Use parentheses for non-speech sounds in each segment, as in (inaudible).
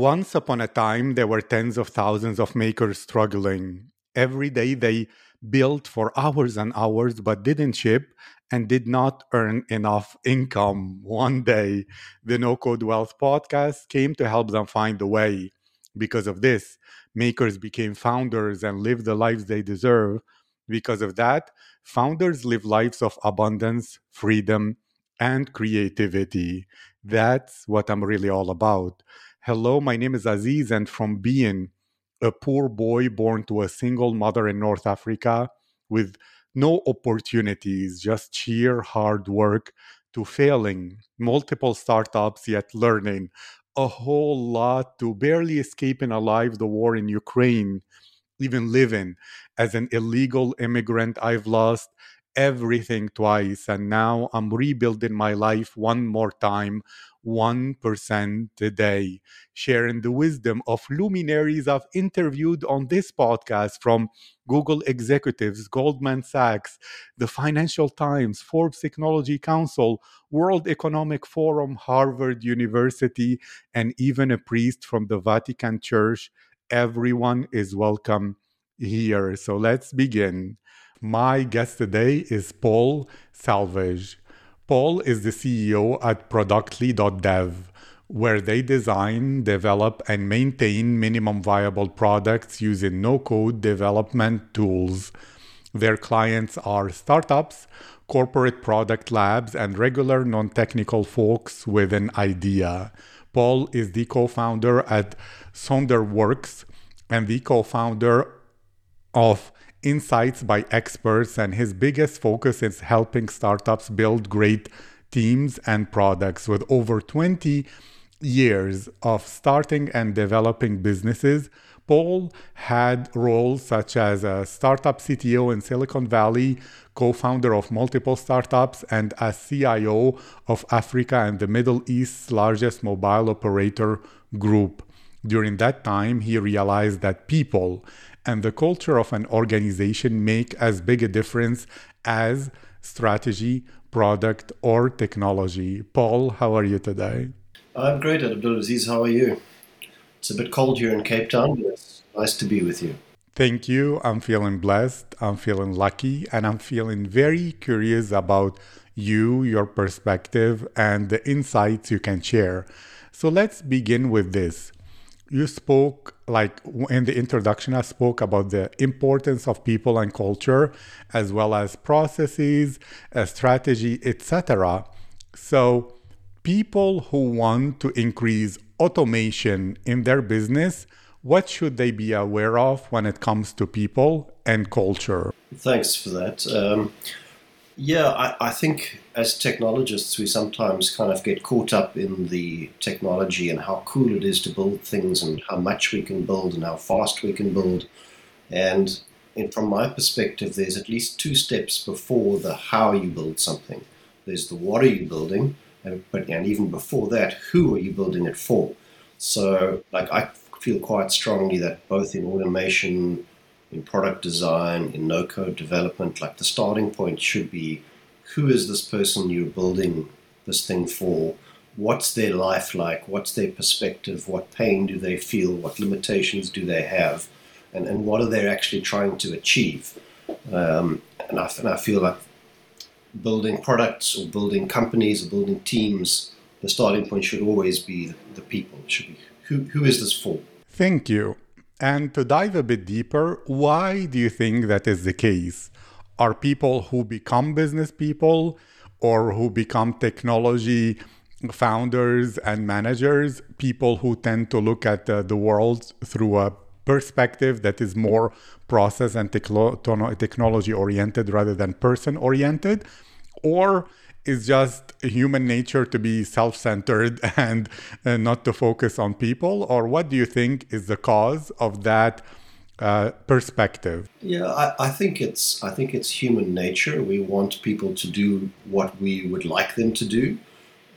Once upon a time, there were tens of thousands of makers struggling. Every day they built for hours and hours but didn't ship and did not earn enough income. One day, the No Code Wealth podcast came to help them find a way. Because of this, makers became founders and lived the lives they deserve. Because of that, founders live lives of abundance, freedom, and creativity. That's what I'm really all about. Hello, my name is Aziz, and from being a poor boy born to a single mother in North Africa with no opportunities, just sheer hard work, to failing multiple startups, yet learning a whole lot to barely escaping alive the war in Ukraine, even living as an illegal immigrant. I've lost everything twice and now i'm rebuilding my life one more time 1% a day sharing the wisdom of luminaries i've interviewed on this podcast from google executives goldman sachs the financial times forbes technology council world economic forum harvard university and even a priest from the vatican church. Everyone is welcome here. So let's begin my guest today is Paul Salvage. Paul is the CEO at Productly.dev, where they design, develop, and maintain minimum viable products using no code development tools. Their clients are startups, corporate product labs, and regular non technical folks with an idea. Paul is the co founder at Sonderworks and the co founder of insights by experts, and his biggest focus is helping startups build great teams and products. With over 20 years of starting and developing businesses, Paul had roles such as a startup CTO in Silicon Valley, co founder of multiple startups, and as CIO of Africa and the Middle East's largest mobile operator group. During that time, he realized that people and the culture of an organization make as big a difference as strategy, product, or technology. Paul, how are you today? I'm great, Abdulaziz. How are you? It's a bit cold here in Cape Town, but it's nice to be with you. Thank you. I'm feeling blessed. I'm feeling lucky, and I'm feeling very curious about you, your perspective, and the insights you can share. So let's begin with this you spoke like in the introduction i spoke about the importance of people and culture as well as processes strategy etc so people who want to increase automation in their business what should they be aware of when it comes to people and culture? Thanks for that. Um, yeah, I, I, think as technologists, we sometimes kind of get caught up in the technology and how cool it is to build things and how much we can build and how fast we can build. And in, from my perspective, there's at least two steps before the how you build something. There's the what are you building, and, but and even before that, who are you building it for? So, like I feel quite strongly that both in automation in product design, in no code development, like the starting point should be who is this person you're building this thing for? What's their life like? What's their perspective? What pain do they feel? What limitations do they have? And, and what are they actually trying to achieve? Um, and, I, and I feel like building products or building companies or building teams, the starting point should always be the, the people. It should be who, who is this for? Thank you. And to dive a bit deeper, why do you think that is the case? Are people who become business people or who become technology founders and managers people who tend to look at uh, the world through a perspective that is more process and technology oriented rather than person oriented? Or is just human nature to be self-centered (laughs) and, and not to focus on people or what do you think is the cause of that uh, perspective? Yeah I, I, think it's i think it's human nature. We want people to do what we would like them to do.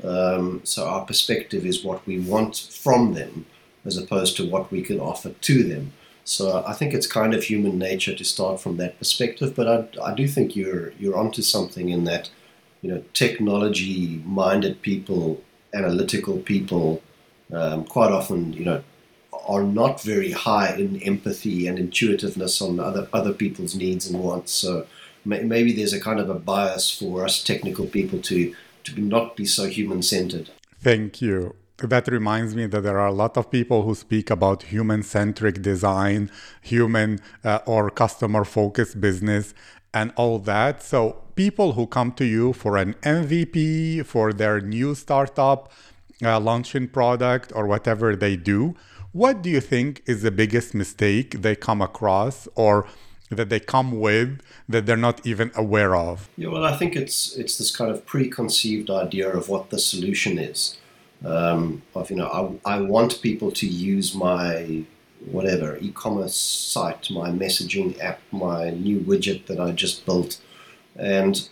Um, so our perspective is what we want from them as opposed to what we can offer to them. So I think it's kind of human nature to start from that perspective, but I, I do think you're you're onto something in that you know, technology-minded people, analytical people, um, quite often, you know, are not very high in empathy and intuitiveness on other other people's needs and wants. So maybe there's a kind of a bias for us technical people to to not be so human centered. Thank you. That reminds me that there are a lot of people who speak about human centric design, human uh, or customer focused business, and all that. So, people who come to you for an MVP, for their new startup, uh, launching product, or whatever they do, what do you think is the biggest mistake they come across or that they come with that they're not even aware of? Yeah, well, I think it's it's this kind of preconceived idea of what the solution is. Um, of you know, I, I want people to use my whatever e-commerce site, my messaging app, my new widget that I just built, and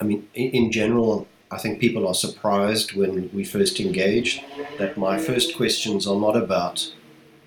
I mean, in, general, I think people are surprised when we first engage that my first questions are not about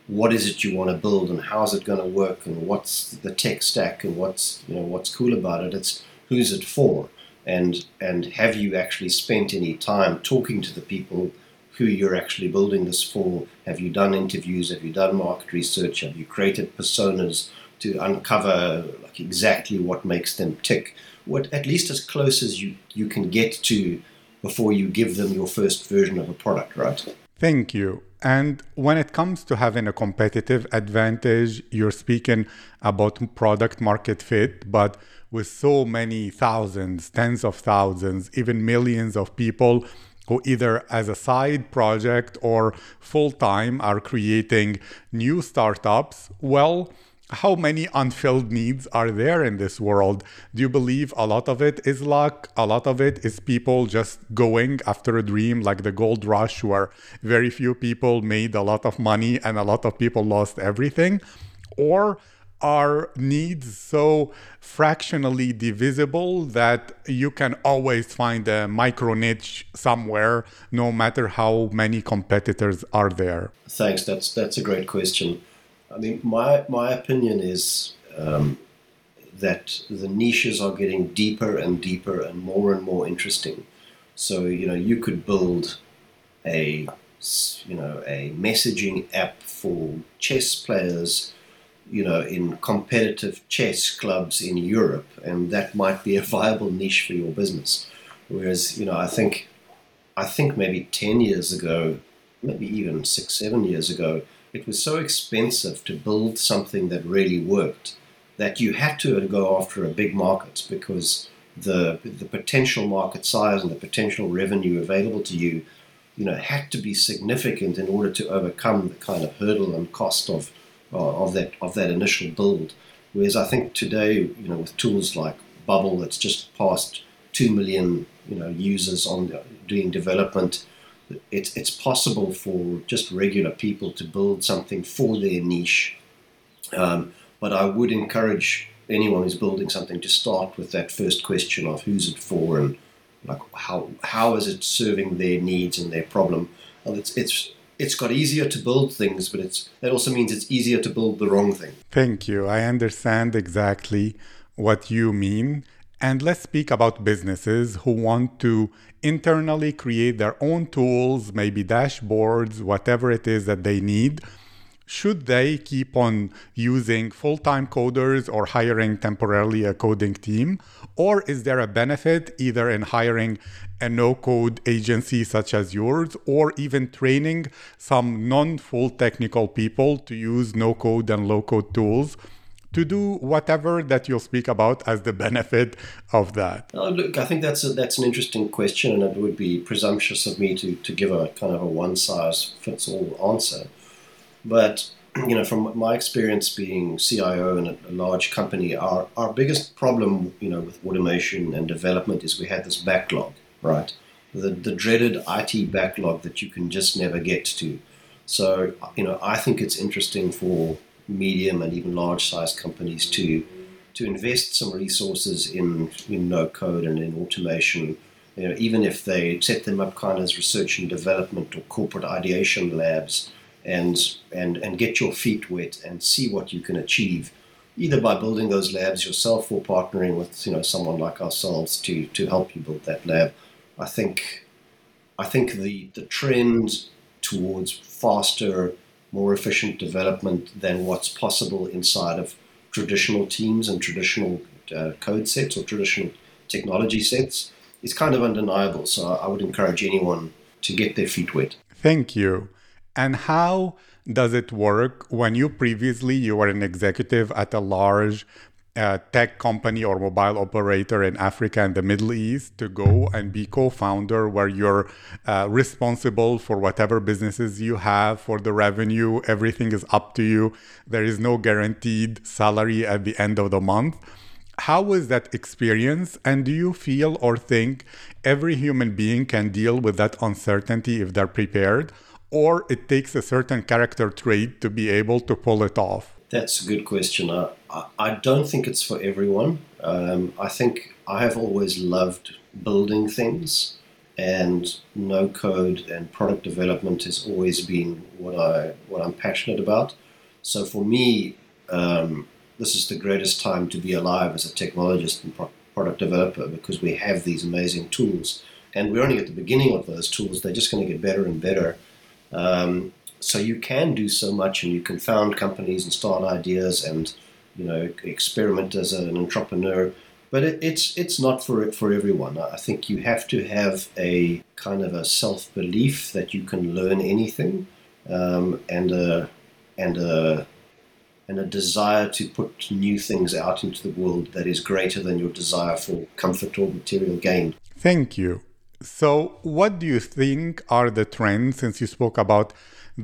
what is it you want to build and how is it going to work and what's the tech stack and what's you know what's cool about it. It's who's it for and and have you actually spent any time talking to the people who you're actually building this for? Have you done interviews? Have you done market research? Have you created personas to uncover like exactly what makes them tick? What at least as close as you you can get to before you give them your first version of a product, right? Thank you. And when it comes to having a competitive advantage, you're speaking about product market fit, but with so many thousands, tens of thousands, even millions of people who either as a side project or full time are creating new startups, well, how many unfilled needs are there in this world? Do you believe a lot of it is luck? A lot of it is people just going after a dream like the gold rush, where very few people made a lot of money and a lot of people lost everything? Or are needs so fractionally divisible that you can always find a micro niche somewhere, no matter how many competitors are there? Thanks. That's that's a great question. I mean, my my opinion is um, that the niches are getting deeper and deeper and more and more interesting. So you know, you could build a you know a messaging app for chess players, you know, in competitive chess clubs in Europe, and that might be a viable niche for your business. Whereas you know, I think I think maybe ten years ago, maybe even six seven years ago it was so expensive to build something that really worked that you had to go after a big market because the the potential market size and the potential revenue available to you, you know, had to be significant in order to overcome the kind of hurdle and cost of uh, of that of that initial build. Whereas I think today, you know, with tools like Bubble, that's just past two million, you know, users on doing development it's it's possible for just regular people to build something for their niche. Um, but I would encourage anyone who's building something to start with that first question of who's it for and like how how is it serving their needs and their problem. And it's it's it's got easier to build things, but it's that also means it's easier to build the wrong thing. Thank you. I understand exactly what you mean. And let's speak about businesses who want to internally create their own tools, maybe dashboards, whatever it is that they need. Should they keep on using full time coders or hiring temporarily a coding team? Or is there a benefit either in hiring a no code agency such as yours or even training some non full technical people to use no code and low code tools? To do whatever that you'll speak about as the benefit of that? Uh, look, I think that's a, that's an interesting question, and it would be presumptuous of me to, to give a kind of a one size fits all answer. But (clears throat) you know, from my experience being CIO in a, a, large company, our, our biggest problem, you know, with automation and development is we had this backlog, right? The, the dreaded IT backlog that you can just never get to. So, you know, I think it's interesting for medium and even large size companies to to invest some resources in, in no code and in automation. You know, even if they set them up kind of as research and development or corporate ideation labs and and and get your feet wet and see what you can achieve either by building those labs yourself or partnering with you know someone like ourselves to to help you build that lab i think i think the the trend towards faster more efficient development than what's possible inside of traditional teams and traditional uh, code sets or traditional technology sets is kind of undeniable. So I would encourage anyone to get their feet wet. Thank you. And how does it work when you previously you were an executive at a large uh, tech company or mobile operator in Africa and the Middle East to go and be co-founder where you're uh, responsible for whatever businesses you have for the revenue everything is up to you. There is no guaranteed salary at the end of the month. How was that experience? And do you feel or think every human being can deal with that uncertainty if they're prepared? Or it takes a certain character trait to be able to pull it off? That's a good question. I, I don't think it's for everyone. Um, I think I have always loved building things, and no code and product development has always been what I what I'm passionate about. So for me, um, this is the greatest time to be alive as a technologist and pro- product developer because we have these amazing tools, and we're only at the beginning of those tools. They're just going to get better and better. Um, so you can do so much, and you can found companies and start ideas, and you know experiment as an entrepreneur. But it, it's it's not for for everyone. I think you have to have a kind of a self belief that you can learn anything, um, and a and a and a desire to put new things out into the world that is greater than your desire for comfort or material gain. Thank you. So, what do you think are the trends since you spoke about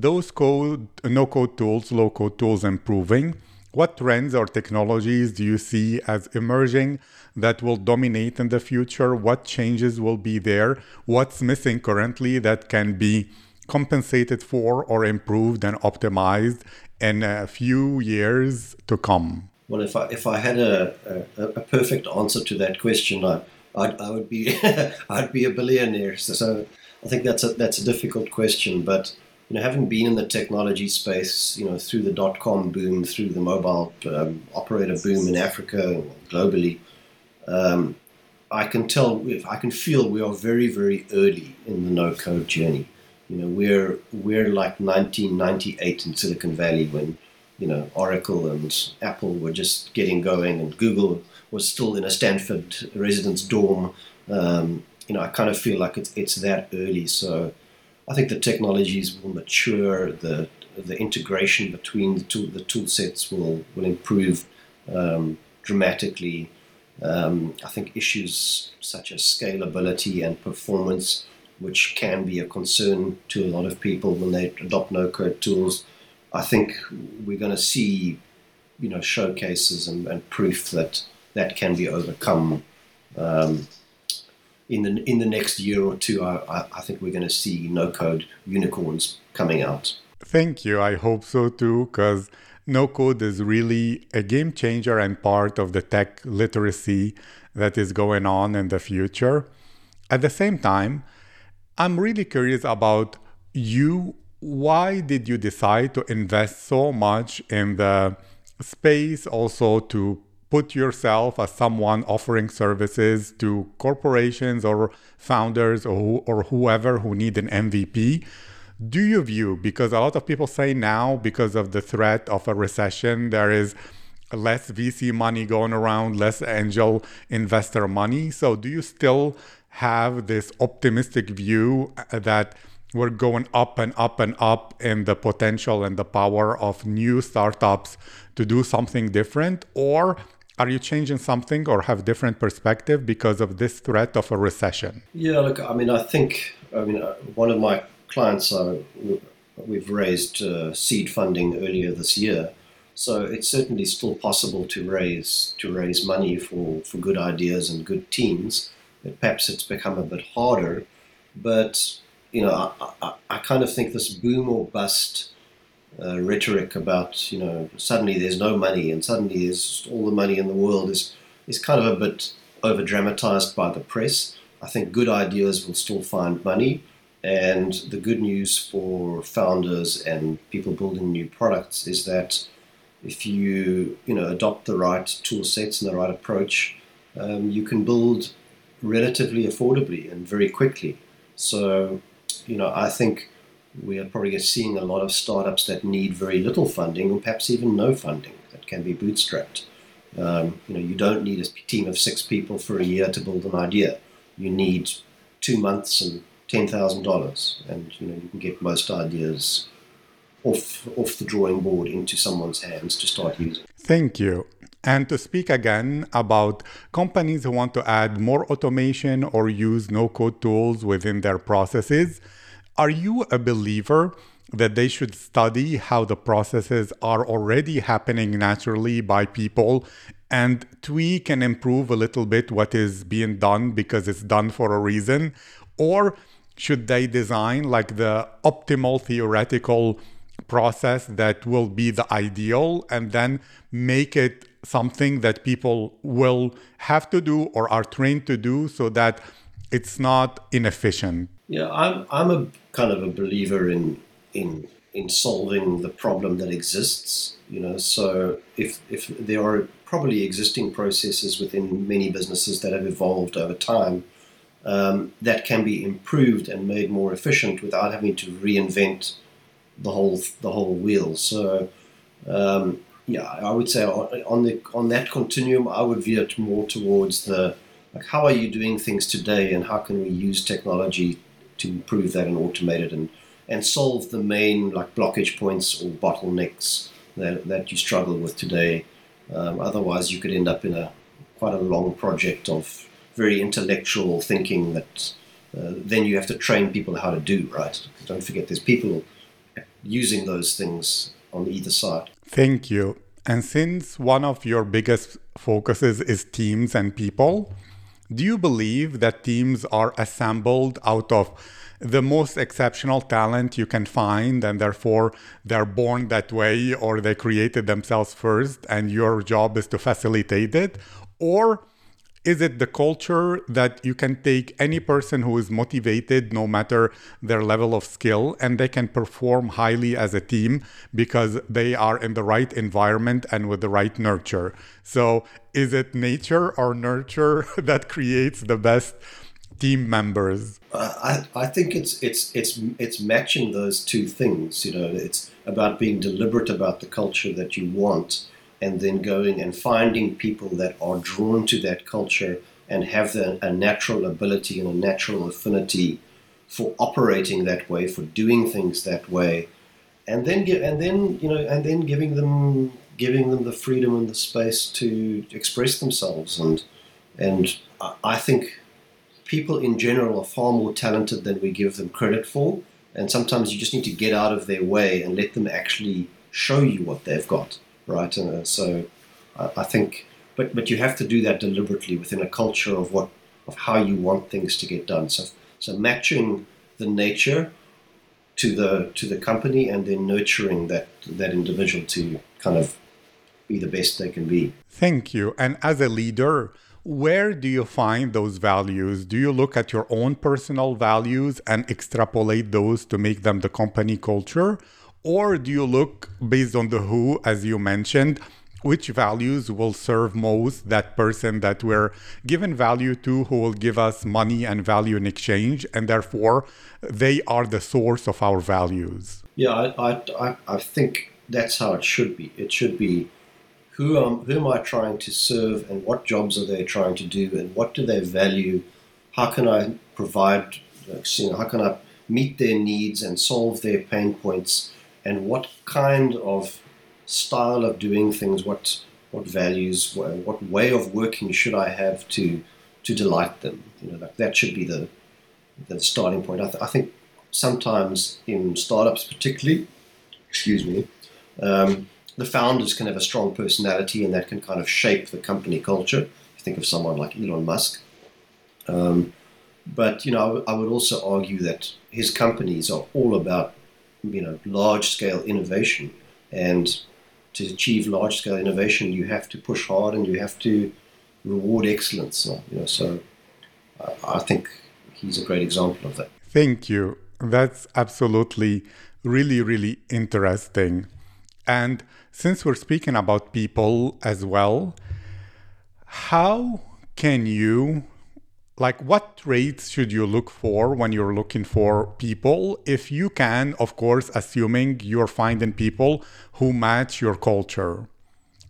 those code, no code tools, low code tools improving? What trends or technologies do you see as emerging that will dominate in the future? What changes will be there? What's missing currently that can be compensated for or improved and optimized in a few years to come? Well, if I if I had a, a, a perfect answer to that question, I I'd, I would be (laughs) I'd be a billionaire. So, so, I think that's a that's a difficult question, but you know, having been in the technology space, you know, through the dot com boom, through the mobile um, operator boom in Africa and globally, um, I can tell, I can feel we are very very early in the no code journey. You know, we're we're like 1998 in Silicon Valley when you know Oracle and Apple were just getting going, and Google was still in a Stanford residence dorm. Um, you know, I kind of feel like it's it's that early. So I think the technologies will mature. The the integration between the tool the tool sets will will improve um, dramatically. Um, I think issues such as scalability and performance, which can be a concern to a lot of people when they adopt no code tools, I think we're going to see, you know, showcases and, and proof that that can be overcome um, in the in the next year or two. I, I think we're going to see no code unicorns coming out. Thank you. I hope so too, because no code is really a game changer and part of the tech literacy that is going on in the future. At the same time, I'm really curious about you. Why did you decide to invest so much in the space, also to put yourself as someone offering services to corporations or founders or, or whoever who need an MVP. Do you view, because a lot of people say now, because of the threat of a recession, there is less VC money going around, less angel investor money. So, do you still have this optimistic view uh, that we're going up and up and up in the potential and the power of new startups to do something different? Or are you changing something or have different perspective because of this threat of a recession? Yeah, look, I mean, I think, I mean, uh, one of my clients, uh, we've raised uh, seed funding earlier this year, so it's certainly still possible to raise to raise money for, for good ideas and good teams. But perhaps it's become a bit harder, but you know, I, I, I kind of think this boom or bust uh, rhetoric about you know suddenly there's no money and suddenly there's all the money in the world is is kind of a bit over dramatized by the press. I think good ideas will still find money, and the good news for founders and people building new products is that if you you know adopt the right tool sets and the right approach, um, you can build relatively affordably and very quickly. So you know I think we are probably seeing a lot of startups that need very little funding, or perhaps even no funding, that can be bootstrapped. Um, you know, you don't need a team of six people for a year to build an idea. You need two months and ten thousand dollars, and you know you can get most ideas off off the drawing board into someone's hands to start using. Thank you. And to speak again about companies who want to add more automation or use no code tools within their processes, are you a believer that they should study how the processes are already happening naturally by people and tweak and improve a little bit what is being done because it's done for a reason? Or should they design like the optimal theoretical process that will be the ideal and then make it something that people will have to do or are trained to do so that it's not inefficient. Yeah, I'm I'm a kind of a believer in in in solving the problem that exists. You know, so if if there are probably existing processes within many businesses that have evolved over time um, that can be improved and made more efficient without having to reinvent the whole the whole wheel. So um, yeah, I would say on the on that continuum, I would veer more towards the like how are you doing things today, and how can we use technology to improve that and automate it, and and solve the main like blockage points or bottlenecks that that you struggle with today. Um, otherwise, you could end up in a quite a long project of very intellectual thinking that uh, then you have to train people how to do. Right? Don't forget, there's people using those things on either side. Thank you. And since one of your biggest focuses is teams and people, do you believe that teams are assembled out of the most exceptional talent you can find and therefore they're born that way or they created themselves first and your job is to facilitate it? Or is it the culture that you can take any person who is motivated, no matter their level of skill, and they can perform highly as a team because they are in the right environment and with the right nurture? So, is it nature or nurture (laughs) that creates the best? team members I, I think it's it's it's it's matching those two things you know it's about being deliberate about the culture that you want and then going and finding people that are drawn to that culture and have the, a natural ability and a natural affinity for operating that way, for doing things that way, and then and then you know, and then giving them giving them the freedom and the space to express themselves. And and I think people in general are far more talented than we give them credit for. And sometimes you just need to get out of their way and let them actually show you what they've got right? And so I, I, think, but but you have to do that deliberately within a culture of what of how you want things to get done. So so matching the nature to the to the company and then nurturing that that individual to kind of be the best they can be. Thank you. And as a leader, where do you find those values? Do you look at your own personal values and extrapolate those to make them the company culture? Or do you look based on the who, as you mentioned, which values will serve most that person that we're given value to, who will give us money and value in exchange, and therefore they are the source of our values? Yeah, I, I, I think that's how it should be. It should be who am, who am I trying to serve and what jobs are they trying to do and what do they value? How can I provide, you know, how can I meet their needs and solve their pain points? And what kind of style of doing things, what what values, what way of working should I have to to delight them? You know, that, that should be the the starting point. I, th- I think sometimes in startups, particularly, excuse me, um, the founders can have a strong personality, and that can kind of shape the company culture. You think of someone like Elon Musk. Um, but you know, I would also argue that his companies are all about you know large scale innovation. And to achieve large scale innovation you have to push hard and you have to reward excellence. You know so uh, I think he's a great example of that. Thank you. That's absolutely really really interesting. And since we're speaking about people as well how can you like what traits should you look for when you're looking for people? If you can of course assuming you're finding people who match your culture.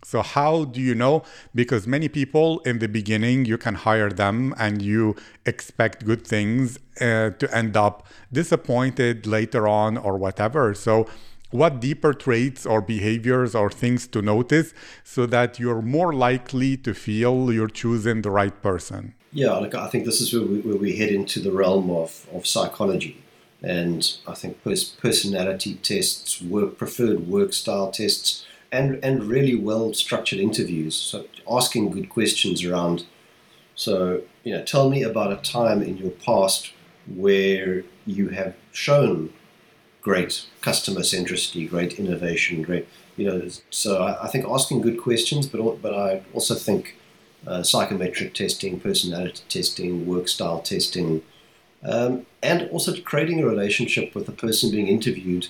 So how do you know? Because many people in the beginning you can hire them and you expect good things uh, to end up disappointed later on or whatever. So what deeper traits or behaviors or things to notice so that you're more likely to feel you're choosing the right person yeah, like I think this is where we, where we head into the realm of, of psychology. And I think pers- personality tests, work preferred work style tests, and, and really well structured interviews. So asking good questions around. So, you know, tell me about a time in your past where you have shown great customer centricity, great innovation, great, you know. So I, I think asking good questions, but but I also think uh, psychometric testing, personality testing, work style testing, um, and also creating a relationship with the person being interviewed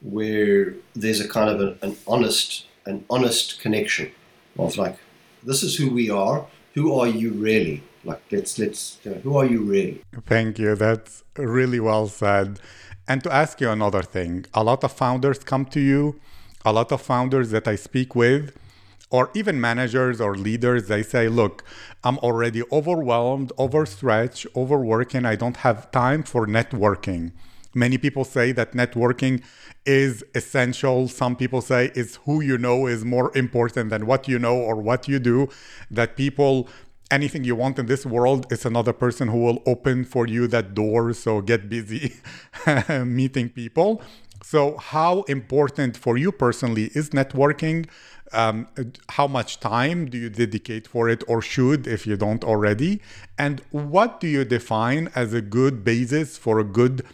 where there's a kind of a, an honest an honest connection of like this is who we are. Who are you really? Like let's let's who are you really? Thank you. That's really well said. And to ask you another thing a lot of founders come to you a lot of founders that i speak with or even managers or leaders, they say, look, I'm already overwhelmed, overstretched, overworking. I don't have time for networking. Many people say that networking is essential. Some people say it's who you know is more important than what you know or what you do. That people, anything you want in this world, it's another person who will open for you that door. So get busy (laughs) meeting people. So, how important for you personally is networking? Um, how much time do you dedicate for it or should if you don't already? And what do you define as a good basis for a good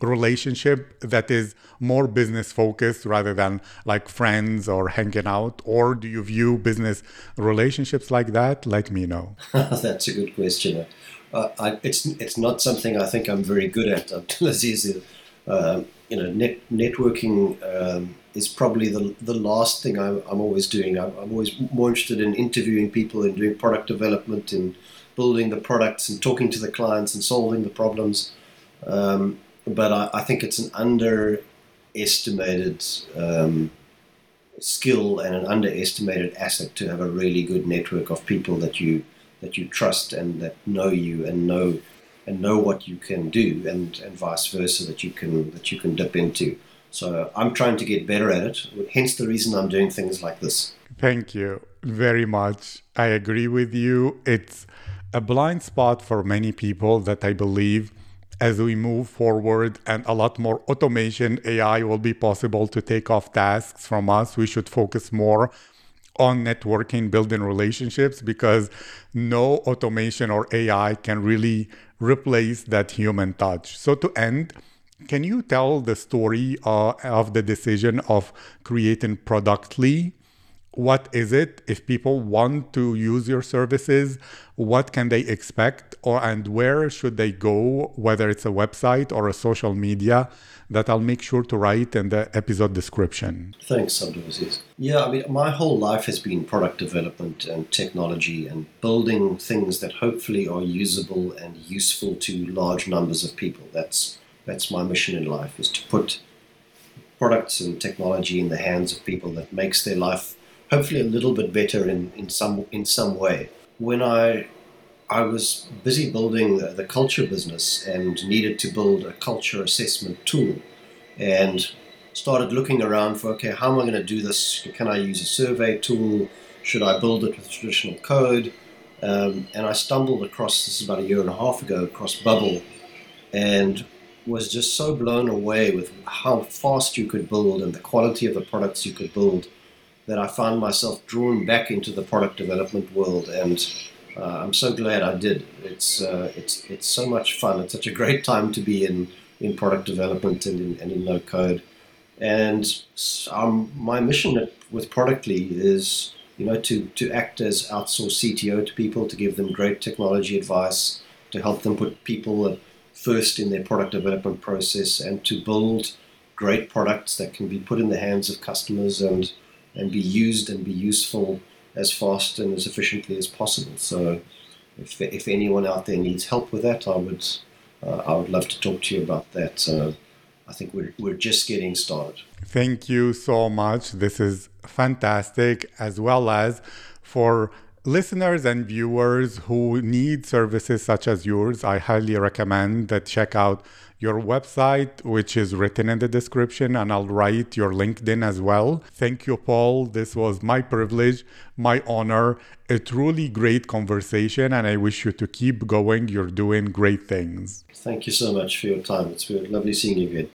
relationship that is more business focused rather than like friends or hanging out? Or do you view business relationships like that? Let me know. (laughs) That's a good question. Uh, I, it's it's not something I think I'm very good at. Abdulaziz. Uh, you know, net, networking um, is probably the, the last thing I, am always doing. I'm, I'm, always more interested in interviewing people and doing product development and building the products and talking to the clients and solving the problems. Um, but I, I, think it's an underestimated um, skill and an underestimated asset to have a really good network of people that you that you trust and that know you and know and know what you can do and, and vice versa that you can that you can dip into. So I'm trying to get better at it. Hence the reason I'm doing things like this. Thank you very much. I agree with you. It's a blind spot for many people that I believe as we move forward and a lot more automation, AI will be possible to take off tasks from us. We should focus more on networking, building relationships, because no automation or AI can really replace that human touch. So, to end, can you tell the story uh, of the decision of creating Productly? What is it? If people want to use your services, what can they expect, or and where should they go? Whether it's a website or a social media, that I'll make sure to write in the episode description. Thanks, Abdulaziz. Yeah, I mean, my whole life has been product development and technology and building things that hopefully are usable and useful to large numbers of people. That's that's my mission in life is to put products and technology in the hands of people that makes their life hopefully a little bit better in, in some in some way. When I I was busy building the, culture business and needed to build a culture assessment tool and started looking around for okay how am I going to do this? Can I use a survey tool? Should I build it with traditional code? Um, and I stumbled across this about a year and a half ago across Bubble and was just so blown away with how fast you could build and the quality of the products you could build that I found myself drawn back into the product development world, and uh, I'm so glad I did. It's uh, it's it's so much fun. It's such a great time to be in in product development and in, and in no code. And um, my mission with Productly is you know to to act as outsourced CTO to people to give them great technology advice to help them put people first in their product development process and to build great products that can be put in the hands of customers and and be used and be useful as fast and as efficiently as possible. So if, if anyone out there needs help with that, I would uh, I would love to talk to you about that. I think we're, we're just getting started. Thank you so much. This is fantastic, as well as for listeners and viewers who need services such as yours. I highly recommend that check out your website, which is written in the description, and I'll write your LinkedIn as well. Thank you, Paul. This was my privilege, my honor, a truly great conversation, and I wish you to keep going. You're doing great things. Thank you so much for your time. It's been lovely seeing you again.